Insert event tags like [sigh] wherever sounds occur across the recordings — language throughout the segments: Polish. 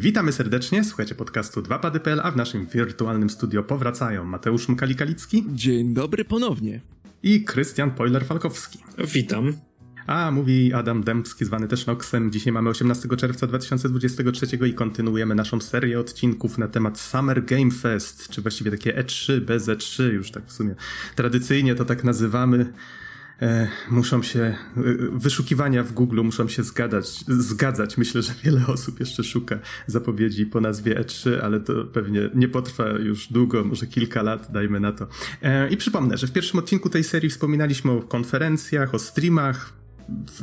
Witamy serdecznie, słuchajcie podcastu 2pady.pl, a w naszym wirtualnym studio powracają Mateusz Mkali-Kalicki. Dzień dobry ponownie. I Krystian Poiler-Falkowski. Witam. A, mówi Adam Dębski, zwany też Noxem. Dzisiaj mamy 18 czerwca 2023 i kontynuujemy naszą serię odcinków na temat Summer Game Fest, czy właściwie takie E3 bez E3, już tak w sumie tradycyjnie to tak nazywamy. E, muszą się, e, wyszukiwania w Google muszą się zgadzać, zgadzać. Myślę, że wiele osób jeszcze szuka zapowiedzi po nazwie E3, ale to pewnie nie potrwa już długo, może kilka lat, dajmy na to. E, I przypomnę, że w pierwszym odcinku tej serii wspominaliśmy o konferencjach, o streamach,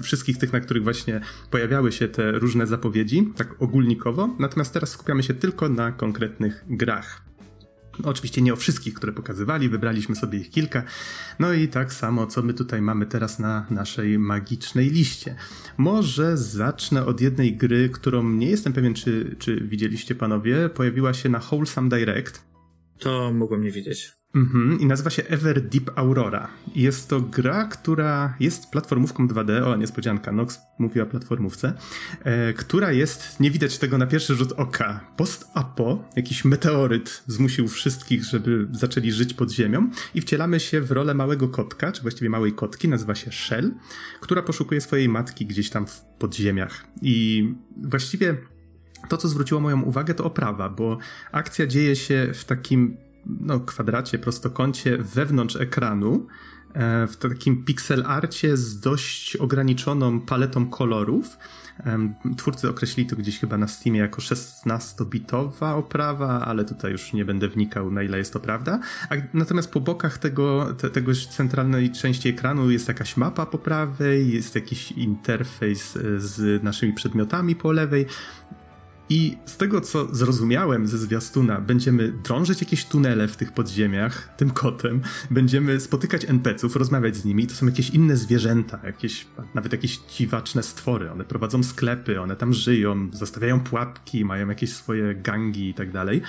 wszystkich tych, na których właśnie pojawiały się te różne zapowiedzi, tak ogólnikowo. Natomiast teraz skupiamy się tylko na konkretnych grach. Oczywiście nie o wszystkich, które pokazywali, wybraliśmy sobie ich kilka. No i tak samo, co my tutaj mamy teraz na naszej magicznej liście. Może zacznę od jednej gry, którą nie jestem pewien, czy, czy widzieliście panowie. Pojawiła się na Wholesome Direct. To mogłem nie widzieć. Mhm, I nazywa się Ever Deep Aurora. Jest to gra, która jest platformówką 2D, o niespodzianka, Nox mówi o platformówce, e, która jest, nie widać tego na pierwszy rzut oka, post-apo, jakiś meteoryt zmusił wszystkich, żeby zaczęli żyć pod ziemią i wcielamy się w rolę małego kotka, czy właściwie małej kotki, nazywa się Shell, która poszukuje swojej matki gdzieś tam w podziemiach. I właściwie to, co zwróciło moją uwagę, to oprawa, bo akcja dzieje się w takim no, kwadracie, prostokącie wewnątrz ekranu, e, w takim pixel arcie z dość ograniczoną paletą kolorów. Twórcy określili to gdzieś chyba na Steamie jako 16-bitowa oprawa, ale tutaj już nie będę wnikał na ile jest to prawda. A natomiast po bokach tego, te, tego centralnej części ekranu jest jakaś mapa po prawej, jest jakiś interfejs e, z naszymi przedmiotami po lewej. I z tego, co zrozumiałem ze zwiastuna, będziemy drążyć jakieś tunele w tych podziemiach, tym kotem, będziemy spotykać NPC-ów, rozmawiać z nimi, to są jakieś inne zwierzęta, jakieś, nawet jakieś dziwaczne stwory, one prowadzą sklepy, one tam żyją, zostawiają pułapki, mają jakieś swoje gangi i tak dalej.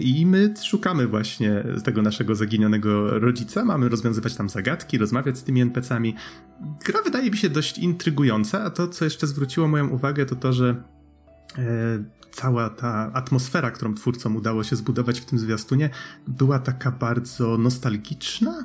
I my szukamy właśnie tego naszego zaginionego rodzica, mamy rozwiązywać tam zagadki, rozmawiać z tymi NPC-ami. Gra wydaje mi się dość intrygująca, a to, co jeszcze zwróciło moją uwagę, to to, że cała ta atmosfera, którą twórcom udało się zbudować w tym zwiastunie, była taka bardzo nostalgiczna.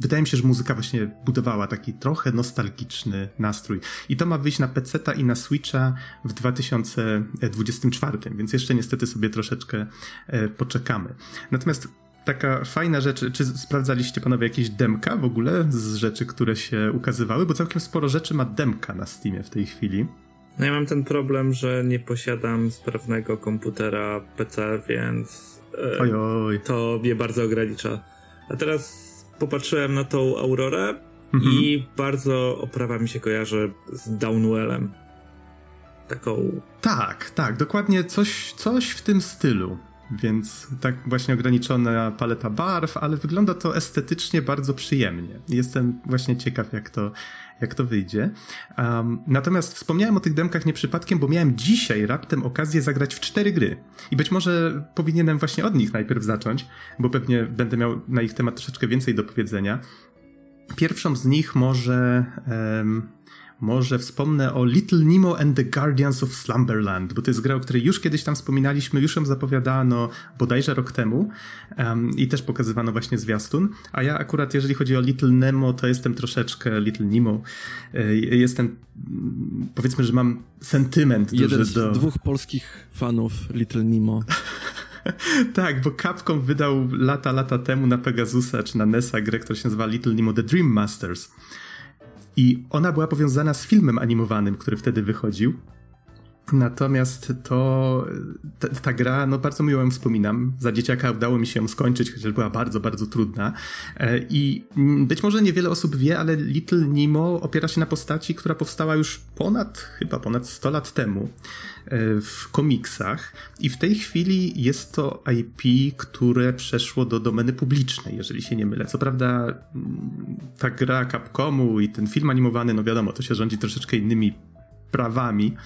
Wydaje mi się, że muzyka właśnie budowała taki trochę nostalgiczny nastrój. I to ma wyjść na PC i na Switcha w 2024, więc jeszcze niestety sobie troszeczkę e, poczekamy. Natomiast taka fajna rzecz, czy sprawdzaliście panowie jakieś demka w ogóle z rzeczy, które się ukazywały? Bo całkiem sporo rzeczy ma demka na Steamie w tej chwili. No ja mam ten problem, że nie posiadam sprawnego komputera PC, więc e, oj, oj. to mnie bardzo ogranicza. A teraz popatrzyłem na tą Aurorę mhm. i bardzo oprawa mi się kojarzy z Downwellem. Taką. Tak, tak, dokładnie coś, coś w tym stylu. Więc tak właśnie ograniczona paleta barw, ale wygląda to estetycznie bardzo przyjemnie. Jestem właśnie ciekaw, jak to, jak to wyjdzie. Um, natomiast wspomniałem o tych demkach nie przypadkiem, bo miałem dzisiaj raptem okazję zagrać w cztery gry. I być może powinienem właśnie od nich najpierw zacząć, bo pewnie będę miał na ich temat troszeczkę więcej do powiedzenia. Pierwszą z nich może. Um, może wspomnę o Little Nemo and the Guardians of Slumberland, bo to jest gra, o której już kiedyś tam wspominaliśmy, już ją zapowiadano bodajże rok temu um, i też pokazywano właśnie zwiastun, a ja akurat jeżeli chodzi o Little Nemo, to jestem troszeczkę Little Nemo, e, jestem, powiedzmy, że mam sentyment Jeden z do... dwóch polskich fanów Little Nemo. [laughs] tak, bo Capcom wydał lata, lata temu na Pegasusa czy na NESa grę, która się nazywa Little Nemo The Dream Masters. I ona była powiązana z filmem animowanym, który wtedy wychodził. Natomiast to ta, ta, gra, no bardzo miło ją wspominam. Za dzieciaka udało mi się ją skończyć, chociaż była bardzo, bardzo trudna. E, I być może niewiele osób wie, ale Little Nemo opiera się na postaci, która powstała już ponad, chyba ponad 100 lat temu e, w komiksach. I w tej chwili jest to IP, które przeszło do domeny publicznej, jeżeli się nie mylę. Co prawda ta gra Capcomu i ten film animowany, no wiadomo, to się rządzi troszeczkę innymi prawami.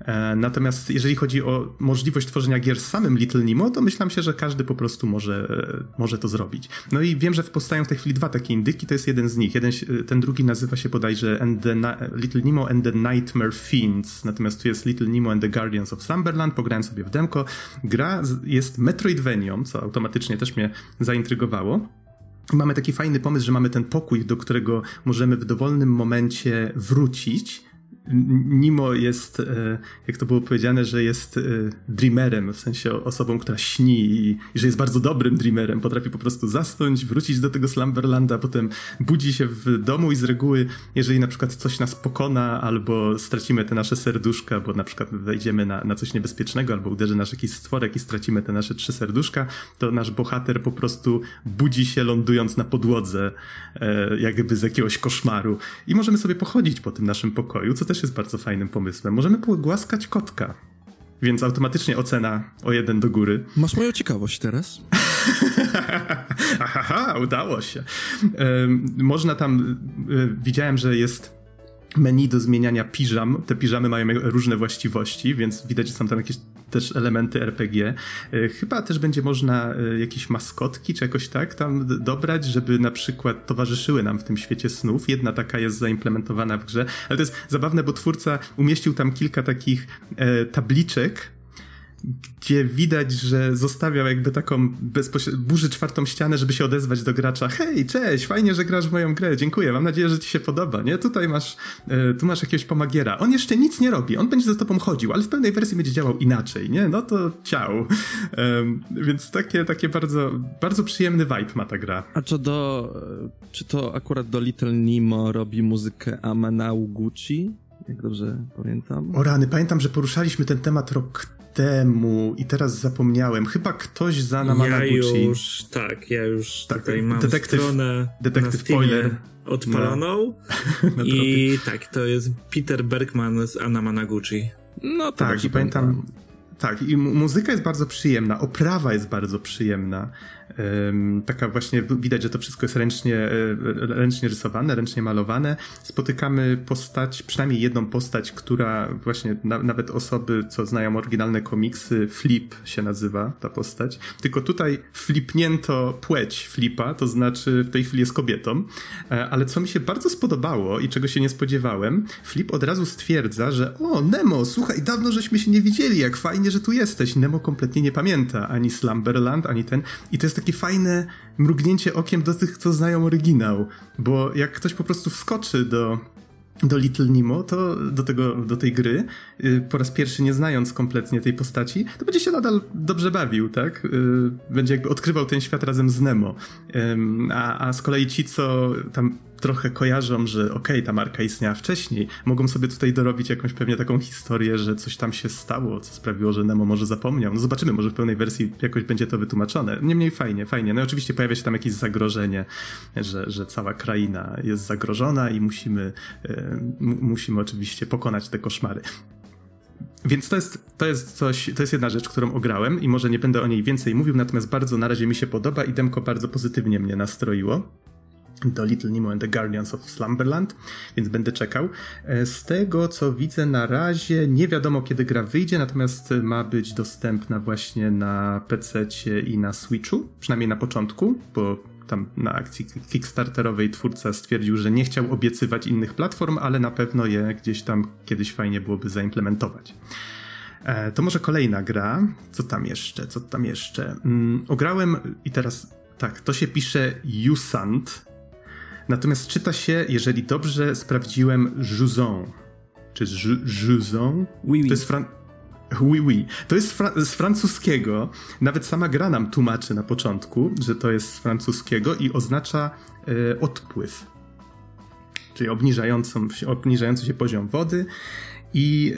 E, natomiast jeżeli chodzi o możliwość tworzenia gier z samym Little Nemo, to myślałem się, że każdy po prostu może, może to zrobić. No i wiem, że powstają w tej chwili dwa takie indyki, to jest jeden z nich. Jeden, ten drugi nazywa się bodajże and the, Little Nemo and the Nightmare Fiends, natomiast tu jest Little Nemo and the Guardians of Slumberland, pograłem sobie w demko. Gra jest Metroidvanią, co automatycznie też mnie zaintrygowało. Mamy taki fajny pomysł, że mamy ten pokój, do którego możemy w dowolnym momencie wrócić Nimo jest, e, jak to było powiedziane, że jest e, dreamerem, w sensie osobą, która śni i, i, że jest bardzo dobrym dreamerem. Potrafi po prostu zasnąć, wrócić do tego Slumberlanda, potem budzi się w domu i z reguły, jeżeli na przykład coś nas pokona albo stracimy te nasze serduszka, bo na przykład wejdziemy na, na coś niebezpiecznego albo uderzy nasz jakiś stworek i stracimy te nasze trzy serduszka, to nasz bohater po prostu budzi się lądując na podłodze, e, jakby z jakiegoś koszmaru. I możemy sobie pochodzić po tym naszym pokoju, co też też jest bardzo fajnym pomysłem. Możemy pogłaskać kotka. Więc automatycznie ocena o jeden do góry. Masz moją ciekawość teraz. [laughs] Aha, udało się. można tam, y, widziałem, że jest menu do zmieniania piżam. Te piżamy mają różne właściwości, więc widać, że są tam jakieś też elementy RPG. E, chyba też będzie można e, jakieś maskotki czy jakoś tak tam dobrać, żeby na przykład towarzyszyły nam w tym świecie snów. Jedna taka jest zaimplementowana w grze, ale to jest zabawne, bo twórca umieścił tam kilka takich e, tabliczek, gdzie widać, że zostawiał jakby taką burzy czwartą ścianę, żeby się odezwać do gracza. Hej, cześć, fajnie, że grasz w moją grę, dziękuję, mam nadzieję, że ci się podoba, nie? Tutaj masz, e, tu masz jakiegoś pomagiera. On jeszcze nic nie robi, on będzie za tobą chodził, ale w pewnej wersji będzie działał inaczej, nie? No to ciao. więc takie, takie bardzo, bardzo przyjemny vibe ma ta gra. A co do, e, czy to akurat do Little Nemo robi muzykę Amanau Gucci? Jak dobrze pamiętam. O rany, pamiętam, że poruszaliśmy ten temat rok temu i teraz zapomniałem. Chyba ktoś za Namanaguchi. Ja już, tak, ja już tak, tutaj mam detektyw, stronę detektyw spoiler odpaloną [laughs] no. i tak, to jest Peter Bergman z Anamanaguchi. No tak, i pamiętam, tak, i muzyka jest bardzo przyjemna, oprawa jest bardzo przyjemna taka właśnie widać, że to wszystko jest ręcznie, e, ręcznie rysowane, ręcznie malowane. Spotykamy postać, przynajmniej jedną postać, która właśnie na, nawet osoby, co znają oryginalne komiksy, Flip się nazywa ta postać. Tylko tutaj flipnięto płeć Flipa, to znaczy w tej chwili jest kobietą. E, ale co mi się bardzo spodobało i czego się nie spodziewałem, Flip od razu stwierdza, że o, Nemo, słuchaj, dawno żeśmy się nie widzieli, jak fajnie, że tu jesteś. Nemo kompletnie nie pamięta ani Slumberland, ani ten. I to jest takie fajne mrugnięcie okiem do tych, co znają oryginał. Bo jak ktoś po prostu wskoczy do, do Little Nemo, to do, tego, do tej gry, y, po raz pierwszy nie znając kompletnie tej postaci, to będzie się nadal dobrze bawił, tak? Y, będzie jakby odkrywał ten świat razem z Nemo. A, a z kolei ci, co tam trochę kojarzą, że okej, okay, ta marka istniała wcześniej, mogą sobie tutaj dorobić jakąś pewnie taką historię, że coś tam się stało, co sprawiło, że Nemo może zapomniał. No zobaczymy, może w pełnej wersji jakoś będzie to wytłumaczone. Niemniej fajnie, fajnie. No i oczywiście pojawia się tam jakieś zagrożenie, że, że cała kraina jest zagrożona i musimy, e, musimy oczywiście pokonać te koszmary. Więc to jest, to jest coś, to jest jedna rzecz, którą ograłem i może nie będę o niej więcej mówił, natomiast bardzo na razie mi się podoba i demko bardzo pozytywnie mnie nastroiło do Little Nemo and the Guardians of Slumberland, więc będę czekał. E, z tego co widzę na razie nie wiadomo kiedy gra wyjdzie, natomiast ma być dostępna właśnie na PC i na Switchu, przynajmniej na początku, bo tam na akcji Kickstarterowej twórca stwierdził, że nie chciał obiecywać innych platform, ale na pewno je gdzieś tam kiedyś fajnie byłoby zaimplementować. E, to może kolejna gra. Co tam jeszcze? Co tam jeszcze? Mm, ograłem i teraz tak, to się pisze Usant, Natomiast czyta się, jeżeli dobrze sprawdziłem, Juzon. Czy Juzon? Oui, oui. To jest fran... Oui, oui. To jest fra z francuskiego. Nawet sama gra nam tłumaczy na początku, że to jest z francuskiego i oznacza e, odpływ. Czyli obniżającą, obniżający się poziom wody. I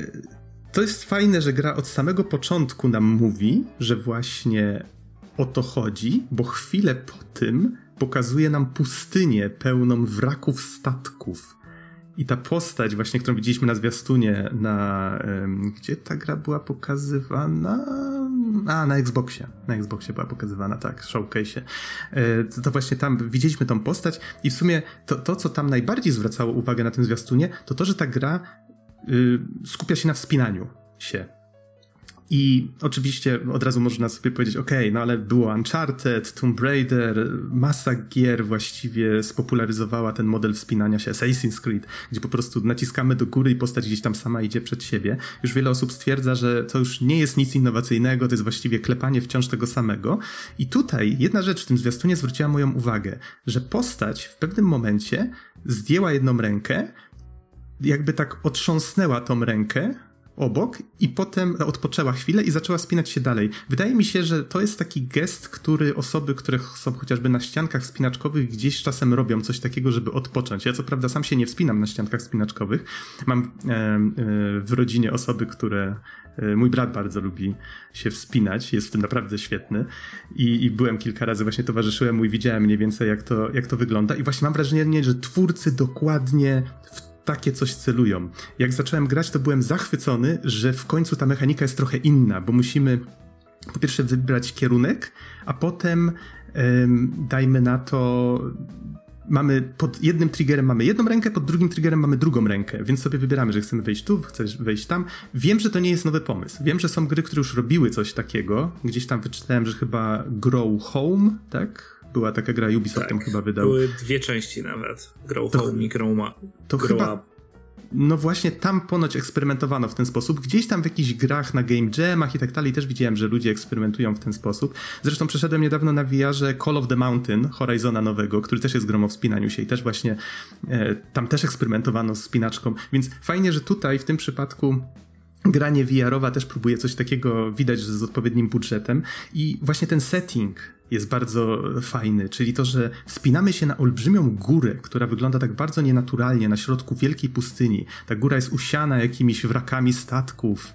to jest fajne, że gra od samego początku nam mówi, że właśnie o to chodzi, bo chwilę po tym pokazuje nam pustynię pełną wraków statków. I ta postać, właśnie, którą widzieliśmy na zwiastunie, na. Gdzie ta gra była pokazywana? A, na Xboxie. Na Xboxie była pokazywana, tak, showcase. E, to, to, właśnie tam widzieliśmy tą postać, i w sumie to, to, co tam najbardziej zwracało uwagę na tym zwiastunie, to to, że ta gra y, skupia się na wspinaniu się. I oczywiście od razu można sobie powiedzieć, ok, no ale było Uncharted, Tomb Raider, masa gier właściwie spopularyzowała ten model wspinania się, Assassin's Creed, gdzie po prostu naciskamy do góry i postać gdzieś tam sama idzie przed siebie. Już wiele osób stwierdza, że to już nie jest nic innowacyjnego, to jest właściwie klepanie wciąż tego samego. I tutaj jedna rzecz w tym zwiastunie zwróciła moją uwagę, że postać w pewnym momencie zdjęła jedną rękę, jakby tak otrząsnęła tą rękę, obok i potem odpoczęła chwilę i zaczęła spinać się dalej. Wydaje mi się, że to jest taki gest, który osoby, które są chociażby na ściankach spinaczkowych gdzieś czasem robią coś takiego, żeby odpocząć. Ja co prawda sam się nie wspinam na ściankach spinaczkowych. Mam w rodzinie osoby, które e, Mój brat bardzo lubi się wspinać, jest w tym naprawdę świetny I, i byłem kilka razy, właśnie towarzyszyłem mu i widziałem mniej więcej jak to, jak to wygląda i właśnie mam wrażenie, że twórcy dokładnie w takie coś celują. Jak zacząłem grać, to byłem zachwycony, że w końcu ta mechanika jest trochę inna, bo musimy po pierwsze wybrać kierunek, a potem dajmy na to mamy pod jednym triggerem mamy jedną rękę, pod drugim triggerem mamy drugą rękę, więc sobie wybieramy, że chcemy wejść tu, chcesz wejść tam. Wiem, że to nie jest nowy pomysł. Wiem, że są gry, które już robiły coś takiego. Gdzieś tam wyczytałem, że chyba Grow Home, tak? Była taka gra, Ubisoft tak, chyba wydał. Były dwie części nawet, Grow to, Home i Grow, Ma, to grow chyba, Up. No właśnie tam ponoć eksperymentowano w ten sposób. Gdzieś tam w jakichś grach na game jamach i tak dalej też widziałem, że ludzie eksperymentują w ten sposób. Zresztą przeszedłem niedawno na VR Call of the Mountain, Horizona nowego, który też jest grą o wspinaniu się i też właśnie e, tam też eksperymentowano z spinaczką. Więc fajnie, że tutaj w tym przypadku granie VR-owa też próbuje coś takiego, widać, że z odpowiednim budżetem i właśnie ten setting jest bardzo fajny, czyli to, że wspinamy się na olbrzymią górę, która wygląda tak bardzo nienaturalnie na środku wielkiej pustyni. Ta góra jest usiana jakimiś wrakami statków,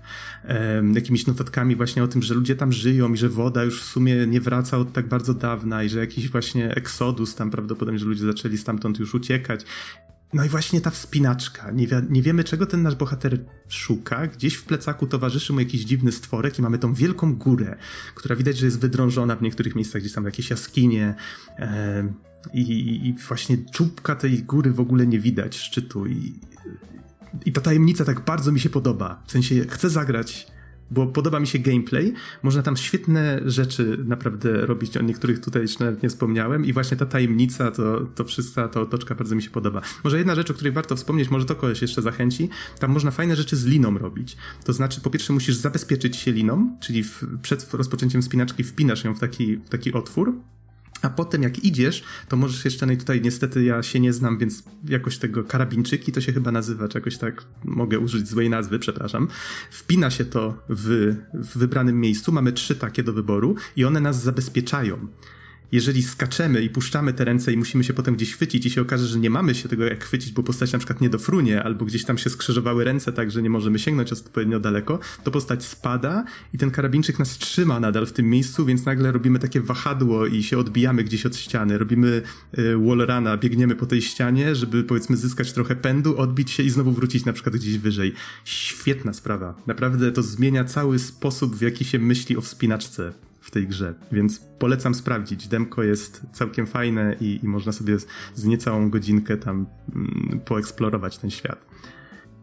jakimiś notatkami właśnie o tym, że ludzie tam żyją i że woda już w sumie nie wraca od tak bardzo dawna i że jakiś właśnie eksodus tam prawdopodobnie, że ludzie zaczęli stamtąd już uciekać. No i właśnie ta wspinaczka. Nie, wi nie, wiemy, czego ten nasz bohater szuka. Gdzieś w plecaku towarzyszy mu jakiś dziwny stworek i mamy tą wielką górę, która widać, że jest wydrążona w niektórych miejscach, gdzieś tam jakieś jaskinie. E i, I właśnie czubka tej góry w ogóle nie widać, szczytu. I, I ta tajemnica tak bardzo mi się podoba. W sensie chcę zagrać bo podoba mi się gameplay. Można tam świetne rzeczy naprawdę robić, o niektórych tutaj jeszcze nawet nie wspomniałem i właśnie ta tajemnica, to, to wszystko, ta otoczka bardzo mi się podoba. Może jedna rzecz, o której warto wspomnieć, może to kogoś jeszcze zachęci, tam można fajne rzeczy z liną robić. To znaczy, po pierwsze musisz zabezpieczyć się liną, czyli w, przed rozpoczęciem spinaczki wpinasz ją w taki, w taki otwór, a potem jak idziesz, to możesz jeszcze, no i tutaj niestety ja się nie znam, więc jakoś tego karabinczyki to się chyba nazywa, czy jakoś tak mogę użyć złej nazwy, przepraszam. Wpina się to w, w wybranym miejscu, mamy trzy takie do wyboru i one nas zabezpieczają jeżeli skaczemy i puszczamy te ręce i musimy się potem gdzieś chwycić i się okaże, że nie mamy się tego jak chwycić, bo postać na przykład nie dofrunie, albo gdzieś tam się skrzyżowały ręce tak, że nie możemy sięgnąć odpowiednio daleko, to postać spada i ten karabinczyk nas trzyma nadal w tym miejscu, więc nagle robimy takie wahadło i się odbijamy gdzieś od ściany. Robimy y, wallruna, biegniemy po tej ścianie, żeby powiedzmy zyskać trochę pędu, odbić się i znowu wrócić na przykład gdzieś wyżej. Świetna sprawa. Naprawdę to zmienia cały sposób, w jaki się myśli o wspinaczce tej grze, więc polecam sprawdzić. Demko jest całkiem fajne i, i można sobie z, z, niecałą godzinkę tam mm, poeksplorować ten świat.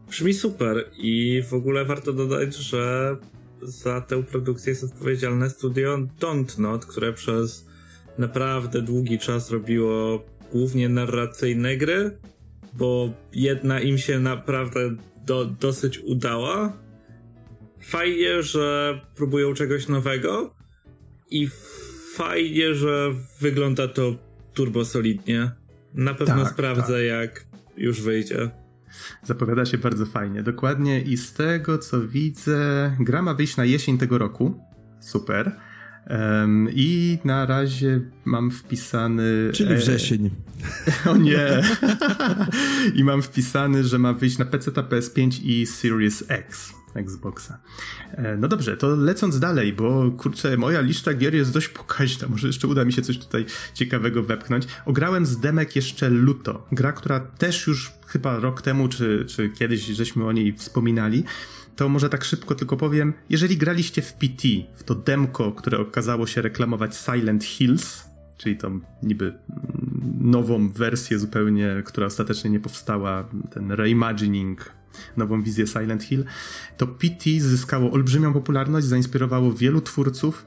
Brzmi super i w ogóle warto dodać, że za tę produkcję jest odpowiedzialne studio Dontnod, które przez naprawdę długi czas robiło głównie narracyjne gry, bo jedna im się naprawdę do, dosyć udała. Fajnie, że próbują czegoś nowego, i fajnie, że wygląda to turbo solidnie. Na pewno tak, sprawdzę, tak. jak już wyjdzie. Zapowiada się bardzo fajnie. Dokładnie i z tego co widzę, gra ma wyjść na jesień tego roku. Super. Um, I na razie mam wpisany. Czyli e, wrzesień. E, [laughs] o nie! [laughs] I mam wpisany, że ma wyjść na PC, PS5 i Series X. Xboxa. E, no dobrze, to lecąc dalej, bo kurczę, moja lista gier jest dość pokaźna, może jeszcze uda mi się coś tutaj ciekawego wepchnąć. Ograłem z demek jeszcze Luto, gra, która też już chyba rok temu, czy, czy kiedyś żeśmy o niej wspominali, to może tak szybko tylko powiem, jeżeli graliście w PT, w to demko, które okazało się reklamować Silent Hills, czyli tą niby mm, nową wersję zupełnie, która ostatecznie nie powstała, ten reimagining nową wizję Silent Hill, to PT zyskało olbrzymią popularność, zainspirowało wielu twórców,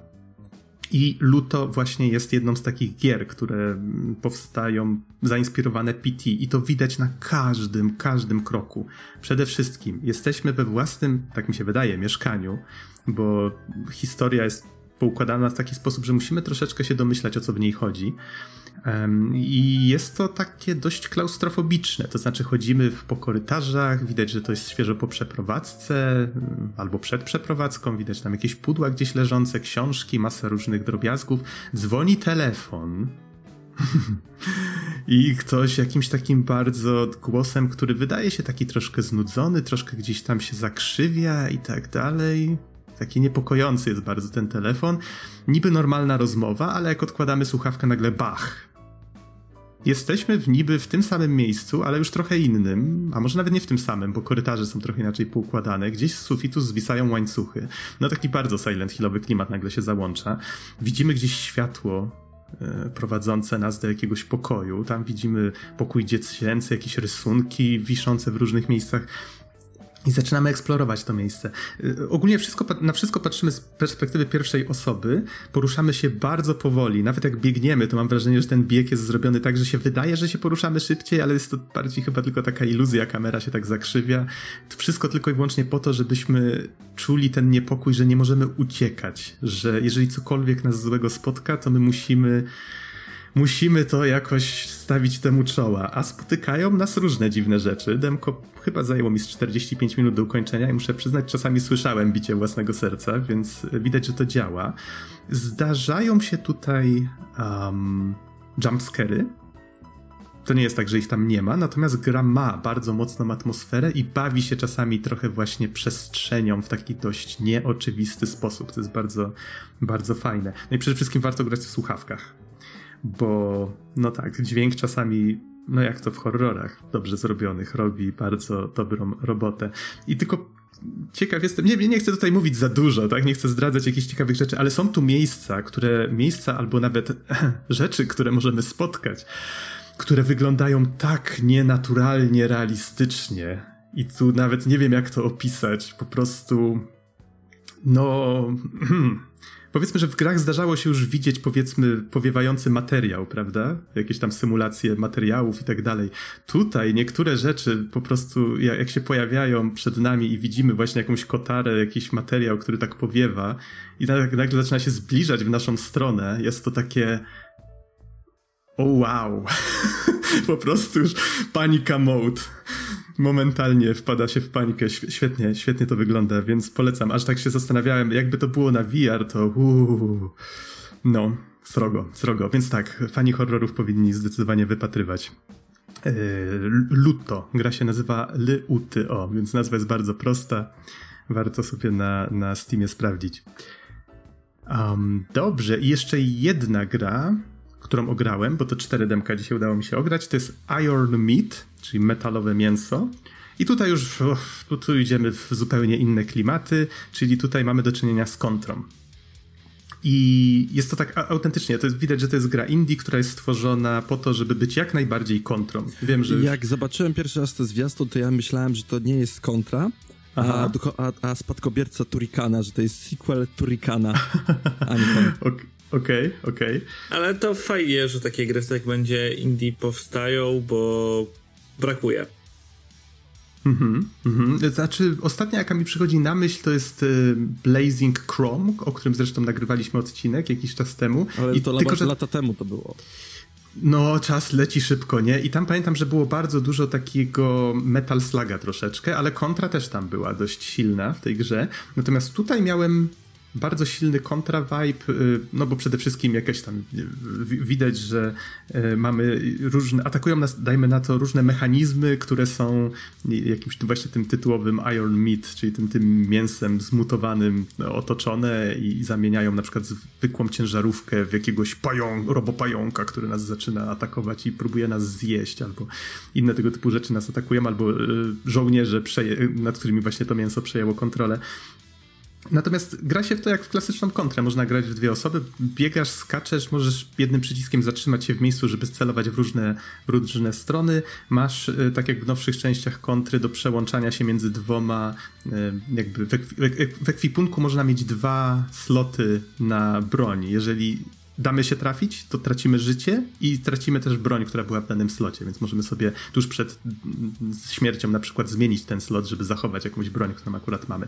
i Luto właśnie jest jedną z takich gier, które powstają zainspirowane PT i to widać na każdym, każdym kroku. Przede wszystkim jesteśmy we własnym, tak mi się wydaje, mieszkaniu, bo historia jest poukładana w taki sposób, że musimy troszeczkę się domyślać, o co w niej chodzi. I jest to takie dość klaustrofobiczne, to znaczy chodzimy po korytarzach, widać, że to jest świeżo po przeprowadzce albo przed przeprowadzką, widać tam jakieś pudła gdzieś leżące, książki, masa różnych drobiazgów. Dzwoni telefon. [laughs] I ktoś jakimś takim bardzo głosem, który wydaje się taki troszkę znudzony, troszkę gdzieś tam się zakrzywia i tak dalej. Taki niepokojący jest bardzo ten telefon. Niby normalna rozmowa, ale jak odkładamy słuchawkę, nagle bach. Jesteśmy w niby w tym samym miejscu, ale już trochę innym, a może nawet nie w tym samym, bo korytarze są trochę inaczej poukładane. Gdzieś z sufitu zwisają łańcuchy. No taki bardzo Silent Hillowy klimat nagle się załącza. Widzimy gdzieś światło e, prowadzące nas do jakiegoś pokoju. Tam widzimy pokój dziecięcy, jakieś rysunki wiszące w różnych miejscach. I zaczynamy eksplorować to miejsce. Y, ogólnie wszystko, na wszystko patrzymy z perspektywy pierwszej osoby, poruszamy się bardzo powoli. Nawet jak biegniemy, to mam wrażenie, że ten bieg jest zrobiony tak, że się wydaje, że się poruszamy szybciej, ale jest to bardziej chyba tylko taka iluzja, kamera się tak zakrzywia. To wszystko tylko i wyłącznie po to, żebyśmy czuli ten niepokój, że nie możemy uciekać, że jeżeli cokolwiek nas złego spotka, to my musimy musimy to jakoś stawić temu czoła, a spotykają nas różne dziwne rzeczy. Demko chyba zajęło mi z 45 minut do ukończenia i muszę przyznać, czasami słyszałem bicie własnego serca, więc widać, że to działa. Zdarzają się tutaj um, jumpscary. To nie jest tak, że ich tam nie ma, natomiast gra ma bardzo mocną atmosferę i bawi się czasami trochę właśnie przestrzenią w taki dość nieoczywisty sposób. To jest bardzo, bardzo fajne. No i przede wszystkim warto grać w słuchawkach bo no tak, dźwięk czasami, no jak to w horrorach dobrze zrobionych, robi bardzo dobrą robotę. I tylko ciekaw jestem, nie, nie chcę tutaj mówić za dużo, tak, nie chcę zdradzać jakichś ciekawych rzeczy, ale są tu miejsca, które, miejsca albo nawet [clears throat] rzeczy, które możemy spotkać, które wyglądają tak nienaturalnie realistycznie. I tu nawet nie wiem, jak to opisać. Po prostu, no, [clears throat] powiedzmy, że w grach zdarzało się już widzieć, powiedzmy, powiewający materiał, prawda? Jakieś tam symulacje materiałów i tak dalej. Tutaj niektóre rzeczy po prostu, jak się pojawiają przed nami i widzimy właśnie jakąś kotarę, jakiś materiał, który tak powiewa i nagle zaczyna się zbliżać w naszą stronę, jest to takie o wow. [laughs] po prostu już panika mode momentalnie wpada się w panikę. Świetnie, świetnie to wygląda, więc polecam. Aż tak się zastanawiałem, jakby to było na VR, to uuu, no, srogo, srogo. Więc tak, fani horrorów powinni zdecydowanie wypatrywać. Yy, Luto. Gra się nazywa o, więc nazwa jest bardzo prosta. Warto sobie na, na Steamie sprawdzić. Um, dobrze, i jeszcze jedna gra, którą ograłem, bo to cztery demka dzisiaj udało mi się ograć, to jest Iron Meat, czyli metalowe mięso. I tutaj już tu, tu idziemy w zupełnie inne klimaty, czyli tutaj mamy do czynienia z kontrą. I jest to tak autentycznie, to jest, widać, że to jest gra indie, która jest stworzona po to, żeby być jak najbardziej kontrą. Wiem, że... Jak zobaczyłem pierwszy raz te zwiastun, to ja myślałem, że to nie jest kontra, a, a, a, spadkobierca Turikana, że to jest sequel Turikana, a nie kontra. [laughs] Okej, okay, okej. Okay. Ale to fajnie, że takie gry tak będzie indie powstają, bo brakuje. Mhm, mhm. Znaczy, ostatnia jaka mi przychodzi na myśl to jest y, Blazing Chrome, o którym zresztą nagrywaliśmy odcinek jakiś czas temu. Ale I to tylko, że... lata temu to było. No, czas leci szybko, nie? I tam pamiętam, że było bardzo dużo takiego Metal Sluga troszeczkę, ale kontra też tam była dość silna w tej grze. Natomiast tutaj miałem bardzo silny kontra-vibe, y, no bo przede wszystkim jakieś tam widać, że y, mamy różne, atakują nas, dajmy na to, różne mechanizmy, które są jakimś właśnie tym tytułowym Iron Meat, czyli tym, tym mięsem zmutowanym no, otoczone i zamieniają na przykład zwykłą ciężarówkę w jakiegoś pają, robopająka, który nas zaczyna atakować i próbuje nas zjeść, albo inne tego typu rzeczy nas atakują, albo y, żołnierze, nad którymi właśnie to mięso przejęło kontrolę. Natomiast gra się w to jak w klasyczną kontrę. Można grać w dwie osoby, biegasz, skaczesz, możesz jednym przyciskiem zatrzymać się w miejscu, żeby celować w różne, w różne strony. Masz, y, tak jak w nowszych częściach kontry, do przełączania się między dwoma, y, jakby w ekwipunku można mieć dwa sloty na broń. Jeżeli damy się trafić, to tracimy życie i tracimy też broń, która była w danym slocie, więc możemy sobie tuż przed śmiercią na przykład zmienić ten slot, żeby zachować jakąś broń, którą akurat mamy.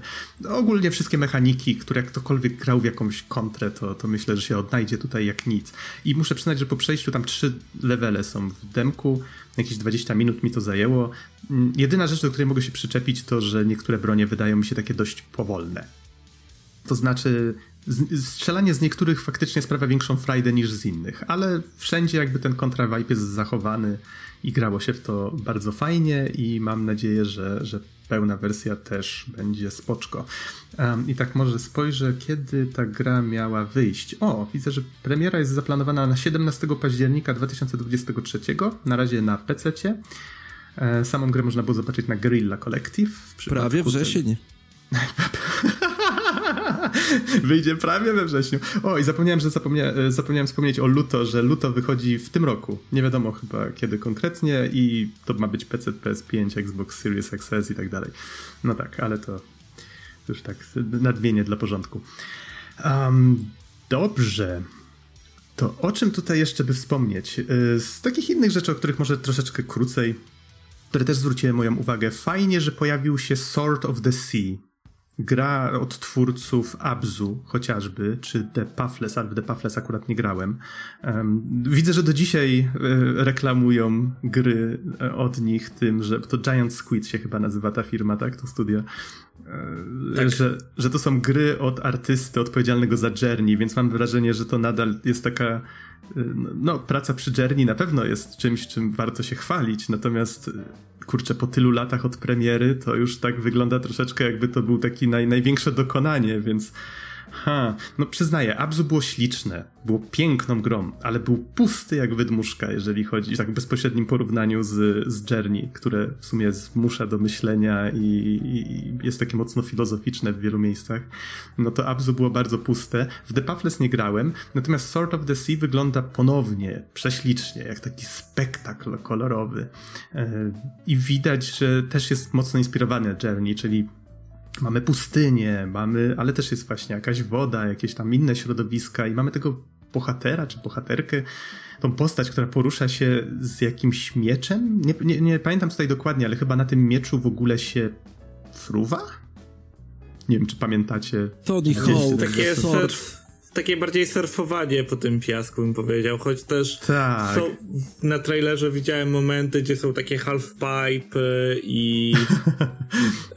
Ogólnie wszystkie mechaniki, które jak ktokolwiek grał w jakąś kontrę, to, to myślę, że się odnajdzie tutaj jak nic. I muszę przyznać, że po przejściu tam trzy levele są w demku, jakieś 20 minut mi to zajęło. Jedyna rzecz, do której mogę się przyczepić, to że niektóre bronie wydają mi się takie dość powolne. To znaczy, strzelanie z niektórych faktycznie sprawia większą frajdę niż z innych, ale wszędzie jakby ten kontra vibe jest zachowany i grało się w to bardzo fajnie i mam nadzieję, że, że pełna wersja też będzie spoczko. Um, I tak może spojrzę, kiedy ta gra miała wyjść. O, widzę, że premiera jest zaplanowana na 17 października 2023, na razie na PC. E, samą grę można było zobaczyć na Guerrilla Collective. Prawie wrzesień. [laughs] [laughs] Wyjdzie prawie we wrześniu. O, i zapomniałem, że zapomnia zapomniałem wspomnieć o Luto, że Luto wychodzi w tym roku. Nie wiadomo chyba kiedy konkretnie i to ma być PC, PS5, Xbox Series XS i tak dalej. No tak, ale to już tak nadmienię dla porządku. Um, dobrze. To o czym tutaj jeszcze by wspomnieć? Y, z takich innych rzeczy, o których może troszeczkę krócej, które też zwróciły moją uwagę. Fajnie, że pojawił się Sword of the Sea gra od twórców Abzu chociażby, czy The Puffles, ale w The Puffles akurat nie grałem. Widzę, że do dzisiaj e, reklamują gry e, od nich tym, że to Giant Squid się chyba nazywa ta firma, tak? To studio. E, tak. Że, że to są gry od artysty odpowiedzialnego za Journey, więc mam wrażenie, że to nadal jest taka no, praca przy Journey na pewno jest czymś, czym warto się chwalić, natomiast kurczę, po tylu latach od premiery, to już tak wygląda troszeczkę jakby to był taki naj, największe dokonanie, więc Ha, no przyznaję, Abzu było śliczne, było piękną grą, ale był pusty jak wydmuszka, jeżeli chodzi tak w bezpośrednim porównaniu z, z Journey, które w sumie zmusza do myślenia i, i, jest takie mocno filozoficzne w wielu miejscach. No to Abzu było bardzo puste. W The Pathless nie grałem, natomiast Sword of the Sea wygląda ponownie prześlicznie, jak taki spektakl kolorowy. E, I widać, że też jest mocno inspirowany Journey, czyli mamy pustynię, mamy, ale też jest właśnie jakaś woda, jakieś tam inne środowiska i mamy tego bohatera czy bohaterkę, tą postać, która porusza się z jakimś mieczem. Nie, nie, nie pamiętam tutaj dokładnie, ale chyba na tym mieczu w ogóle się fruwa? Nie wiem, czy pamiętacie. Tony Hawk. Takie surf, takie bardziej surfowanie po tym piasku, bym powiedział, choć też tak. są, na trailerze widziałem momenty, gdzie są takie half-pipe i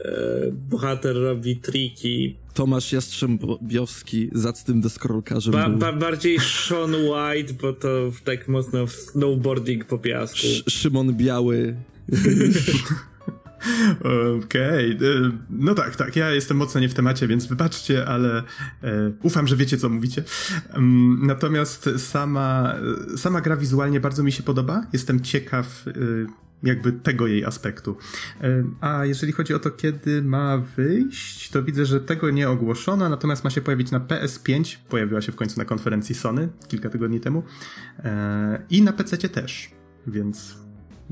e, [laughs] bohater robi triki. Tomasz Jastrzębiowski zacnym deskorolkarzem ba, ba, Bardziej Sean White, bo to tak mocno snowboarding po piasku. Sz Szymon Biały. [laughs] Okej. Okay. E, no tak, tak. Ja jestem mocno nie w temacie, więc wybaczcie, ale e, ufam, że wiecie, co mówicie. Um, natomiast sama, sama gra wizualnie bardzo mi się podoba. Jestem ciekaw e, jakby tego jej aspektu. A jeżeli chodzi o to, kiedy ma wyjść, to widzę, że tego nie ogłoszono, natomiast ma się pojawić na PS5. Pojawiła się w końcu na konferencji Sony kilka tygodni temu. I na PC też. Więc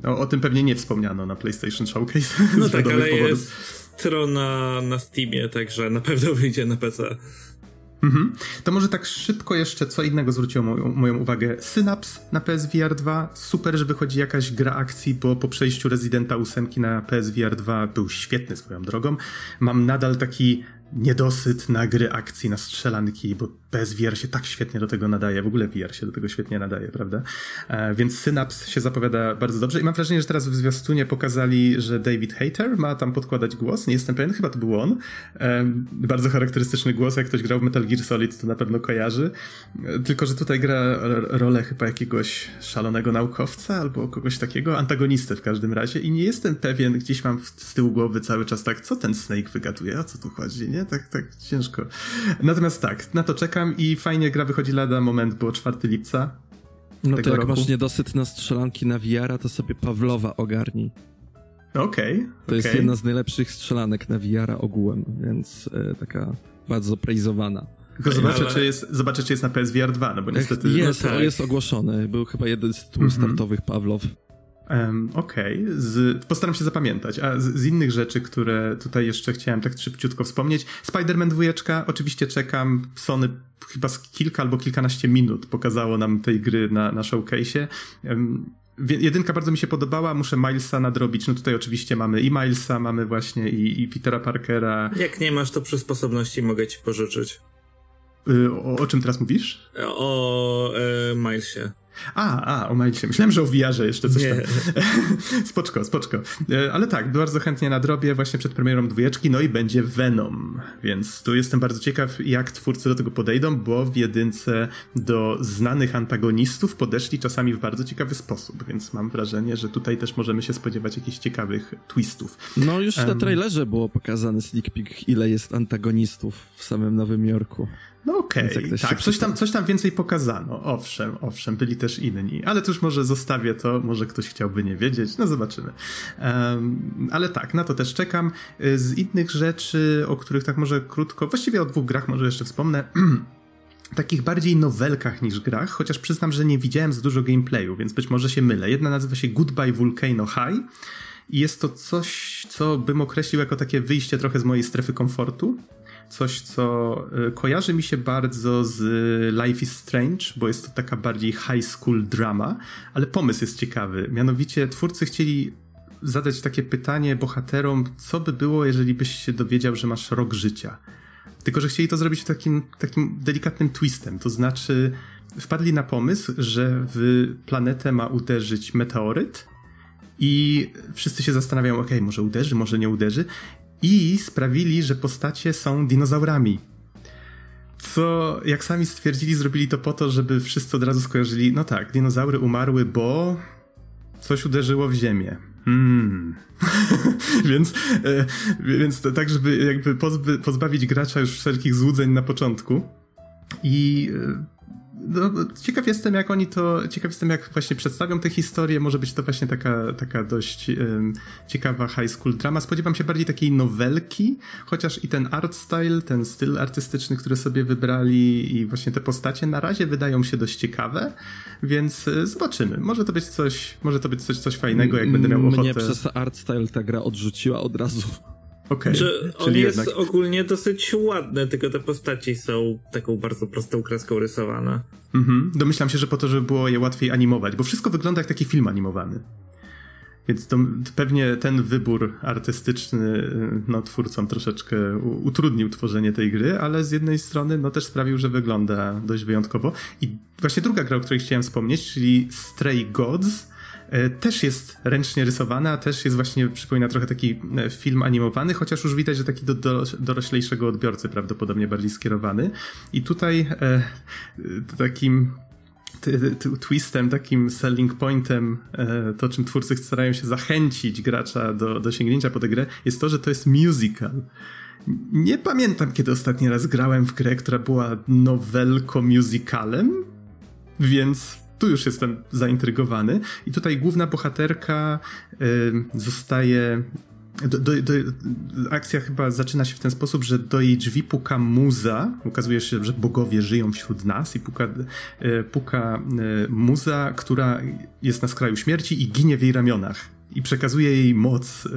no, o tym pewnie nie wspomniano na PlayStation Showcase. [laughs] No tak, ale powodów. jest strona na Steamie, także na pewno [laughs] wyjdzie na PC. Mhm. To może tak szybko jeszcze co innego zwróciło moją, moją uwagę. Synapse na PSVR 2. Super, że wychodzi jakaś gra akcji, bo po przejściu Residenta 8 na PSVR 2 był świetny swoją drogą. Mam nadal taki niedosyt na gry akcji, na strzelanki, bo PSVR się tak świetnie do tego nadaje, w ogóle VR się do tego świetnie nadaje, prawda? E, więc Synapse się zapowiada bardzo dobrze i mam wrażenie, że teraz w zwiastunie pokazali, że David Hater ma tam podkładać głos, nie jestem pewien, chyba to był on. E, bardzo charakterystyczny głos, jak ktoś grał w Metal Gear Solid, to na pewno kojarzy. E, tylko, że tutaj gra rolę chyba jakiegoś szalonego naukowca albo kogoś takiego, antagonistę w każdym razie i nie jestem pewien, gdzieś mam z tyłu głowy cały czas tak, co ten Snake wygaduje, o co tu chodzi, nie? Tak, tak ciężko. Natomiast tak, na to czekam i fajnie gra wychodzi lada moment, było 4 lipca. No to jak roku. masz niedosyt na strzelanki na VR, to sobie Pawlowa ogarnij. Okej. Okay, to okay. jest jedna z najlepszych strzelanek na VR ogółem, więc e, taka bardzo praizowana. Tylko zobaczę, ale... czy jest, zobaczę, czy jest na PSVR 2, no bo niestety... Jest, no tak. jest ogłoszony. Był chyba jeden z tytułów mm -hmm. startowych Pawlow. Um, Okej, okay. postaram się zapamiętać. A z, z, innych rzeczy, które tutaj jeszcze chciałem tak szybciutko wspomnieć, Spider-Man 2, oczywiście czekam. Sony chyba z kilka albo kilkanaście minut pokazało nam tej gry na, na showcase'ie. Um, jedynka bardzo mi się podobała, muszę Milesa nadrobić. No tutaj oczywiście mamy i Milesa, mamy właśnie i, i Petera Parkera. Jak nie masz, to przy sposobności mogę ci pożyczyć. Y, o, o czym teraz mówisz? O e, Milesie. A, a, o Milesie. Myślałem, że o VR-ze jeszcze coś Nie. tam. [laughs] spoczko, spoczko. E, ale tak, bardzo chętnie nadrobię właśnie przed premierą dwójeczki, no i będzie Venom, więc tu jestem bardzo ciekaw, jak twórcy do tego podejdą, bo w jedynce do znanych antagonistów podeszli czasami w bardzo ciekawy sposób, więc mam wrażenie, że tutaj też możemy się spodziewać jakichś ciekawych twistów. No już um, na trailerze było pokazane sneak peek, ile jest antagonistów w samym Nowym Jorku. No okej, okay. tak, coś tam, coś tam więcej pokazano, owszem, owszem, byli też inni, ale to już może zostawię to, może ktoś chciałby nie wiedzieć, no zobaczymy. Um, ale tak, na to też czekam. Z innych rzeczy, o których tak może krótko, właściwie o dwóch grach może jeszcze wspomnę, [clears throat] takich bardziej nowelkach niż grach, chociaż przyznam, że nie widziałem za dużo gameplayu, więc być może się mylę. Jedna nazywa się Goodbye Volcano High i jest to coś, co bym określił jako takie wyjście trochę z mojej strefy komfortu coś, co y, kojarzy mi się bardzo z Life is Strange, bo jest to taka bardziej high school drama, ale pomysł jest ciekawy. Mianowicie twórcy chcieli zadać takie pytanie bohaterom, co by było, jeżeli byś się dowiedział, że masz rok życia. Tylko, że chcieli to zrobić takim, takim delikatnym twistem, to znaczy wpadli na pomysł, że w planetę ma uderzyć meteoryt i wszyscy się zastanawiają, ok, może uderzy, może nie uderzy i sprawili, że postacie są dinozaurami. Co, jak sami stwierdzili, zrobili to po to, żeby wszyscy od razu skojarzyli, no tak, dinozaury umarły, bo coś uderzyło w ziemię. Hmm. [laughs] więc, e, więc to tak, żeby jakby pozby, pozbawić gracza już wszelkich złudzeń na początku. I e, no, ciekaw jestem, jak oni to, ciekaw jestem, jak właśnie przedstawią tę historię. Może być to właśnie taka, taka dość um, ciekawa high school drama. Spodziewam się bardziej takiej nowelki, chociaż i ten art style, ten styl artystyczny, który sobie wybrali i właśnie te postacie na razie wydają się dość ciekawe, więc e, zobaczymy. Może to być coś, może to być coś, coś fajnego, jak będę miał ochotę. Mnie przez art style ta gra odrzuciła od razu. Okay, że on jest jednak... ogólnie dosyć ładny, tylko te postaci są taką bardzo prostą kreską rysowane. Mhm. Domyślam się, że po to, żeby było je łatwiej animować, bo wszystko wygląda jak taki film animowany. Więc to, pewnie ten wybór artystyczny no, twórcom troszeczkę utrudnił tworzenie tej gry, ale z jednej strony no, też sprawił, że wygląda dość wyjątkowo. I właśnie druga gra, o której chciałem wspomnieć, czyli Stray Gods, też jest ręcznie rysowana, też jest właśnie, przypomina trochę taki e, film animowany, chociaż już widać, że taki do, do doroślejszego odbiorcy prawdopodobnie bardziej skierowany. I tutaj e, takim twistem, takim selling pointem, e, to czym twórcy starają się zachęcić gracza do, do sięgnięcia po tę grę, jest to, że to jest musical. Nie pamiętam, kiedy ostatni raz grałem w grę, która była nowelko musicalem, więc tu już jestem zaintrygowany. I tutaj główna bohaterka y, zostaje. Do, do, do, akcja chyba zaczyna się w ten sposób, że do jej drzwi puka muza. Okazuje się, że bogowie żyją wśród nas i puka, y, puka y, muza, która jest na skraju śmierci i ginie w jej ramionach. I przekazuje jej moc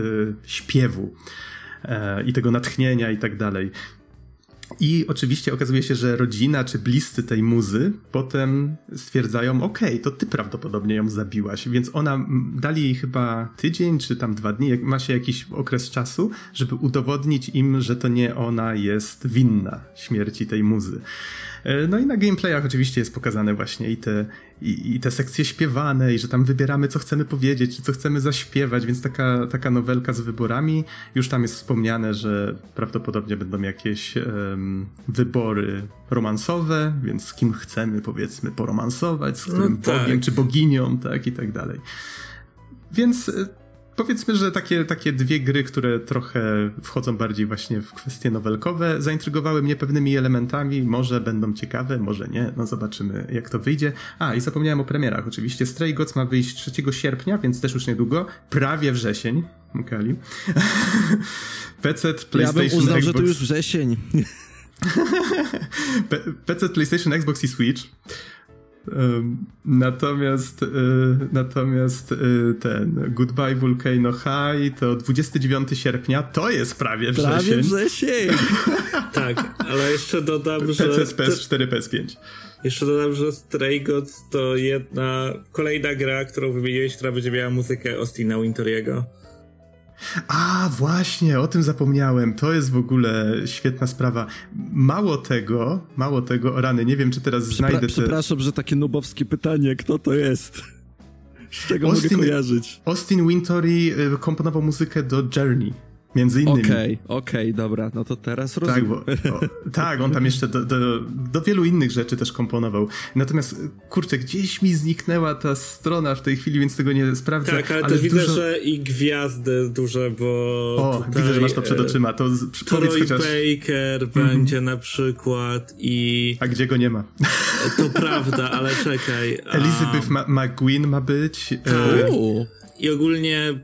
śpiewu i tego natchnienia i tak dalej. I oczywiście okazuje się, że rodzina czy bliscy tej muzy potem stwierdzają, okej, okay, to ty prawdopodobnie ją zabiłaś, więc ona dali jej chyba tydzień czy tam dwa dni, ma się jakiś okres czasu, żeby udowodnić im, że to nie ona jest winna śmierci tej muzy. E, no i na gameplayach oczywiście jest pokazane właśnie i te, i, i, te sekcje śpiewane, i że tam wybieramy, co chcemy powiedzieć, czy co chcemy zaśpiewać, więc taka, taka nowelka z wyborami. Już tam jest wspomniane, że prawdopodobnie będą jakieś um, wybory romansowe, więc z kim chcemy, powiedzmy, poromansować, z którym no tak. bogiem czy boginią, tak, i tak dalej. Więc e, powiedzmy, że takie, takie dwie gry, które trochę wchodzą bardziej właśnie w kwestie nowelkowe, zaintrygowały mnie pewnymi elementami. Może będą ciekawe, może nie. No zobaczymy, jak to wyjdzie. A, i zapomniałem o premierach. Oczywiście Stray Gods ma wyjść 3 sierpnia, więc też już niedługo. Prawie wrzesień. Kali. PC, PlayStation, Ja bym uznał, Xbox. że to już wrzesień. [laughs] PC, PlayStation, Xbox i Switch. Natomiast, y, natomiast y, ten Goodbye Volcano High to 29 sierpnia, to jest prawie wrzesień. Prawie wrzesień! [laughs] tak, ale jeszcze dodam, że... PC, PS4, PS5. Jeszcze dodam, że Stray Gods to jedna, kolejna gra, którą wymieniłeś, która będzie miała muzykę Austina Wintoriego. A, właśnie, o tym zapomniałem. To jest w ogóle świetna sprawa. Mało tego, mało tego, o rany, nie wiem, czy teraz Przepra- znajdę te... Przepraszam, że takie nubowskie pytanie, kto to jest? Z czego Austin, mogę kojarzyć? Austin Wintory y, komponował muzykę do Journey. Między innymi. Okej, okay, okej, okay, dobra, no to teraz tak, rozumiem. Tak, bo, o, tak on tam jeszcze do, do, do, wielu innych rzeczy też komponował. Natomiast, kurczę, gdzieś mi zniknęła ta strona w tej chwili, więc tego nie sprawdzę. Tak, ale, ale też widzę, że i gwiazdy duże, bo O, tutaj, widzę, że masz to przed oczyma. To z, Troy chociaż... Baker -hmm. będzie na przykład i... A gdzie go nie ma? To prawda, ale czekaj. Elizabeth McQueen ma być. Tak. I ogólnie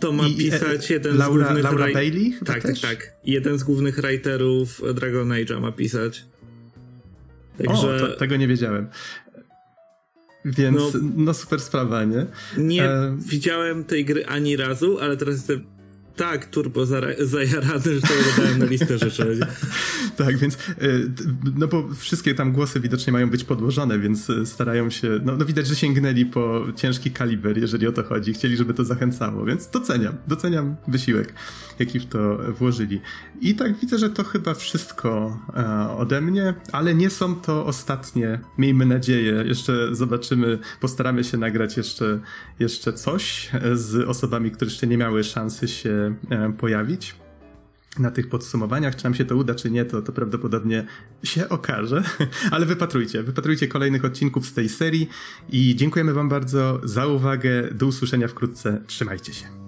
to ma I, e, pisać jeden Laura, z głównych... Laura Bailey? Chyba tak, też? tak, tak. Jeden z głównych writerów Dragon Age'a ma pisać. Także... O, to, tego nie wiedziałem. Więc no, no, super sprawa, nie? Nie e... widziałem tej gry ani razu, ale teraz jestem tak turbo zajarany, że to dodałem na listę rzeczy. [laughs] tak, więc y, no bo wszystkie tam głosy widocznie mają być podłożone, więc y, starają się, no, no widać, że sięgnęli po ciężki kaliber, jeżeli o to chodzi. Chcieli, żeby to zachęcało, więc doceniam, doceniam wysiłek, jaki w to włożyli. I tak widzę, że to chyba wszystko e, ode mnie, ale nie są to ostatnie, miejmy nadzieję. Jeszcze zobaczymy, postaramy się nagrać jeszcze, jeszcze coś z osobami, które jeszcze nie miały szansy się E, pojawić na tych podsumowaniach. Czy nam się to uda, czy nie, to, to prawdopodobnie się okaże. [laughs] Ale wypatrujcie, wypatrujcie kolejnych odcinków z tej serii i dziękujemy Wam bardzo za uwagę. Do usłyszenia wkrótce. Trzymajcie się.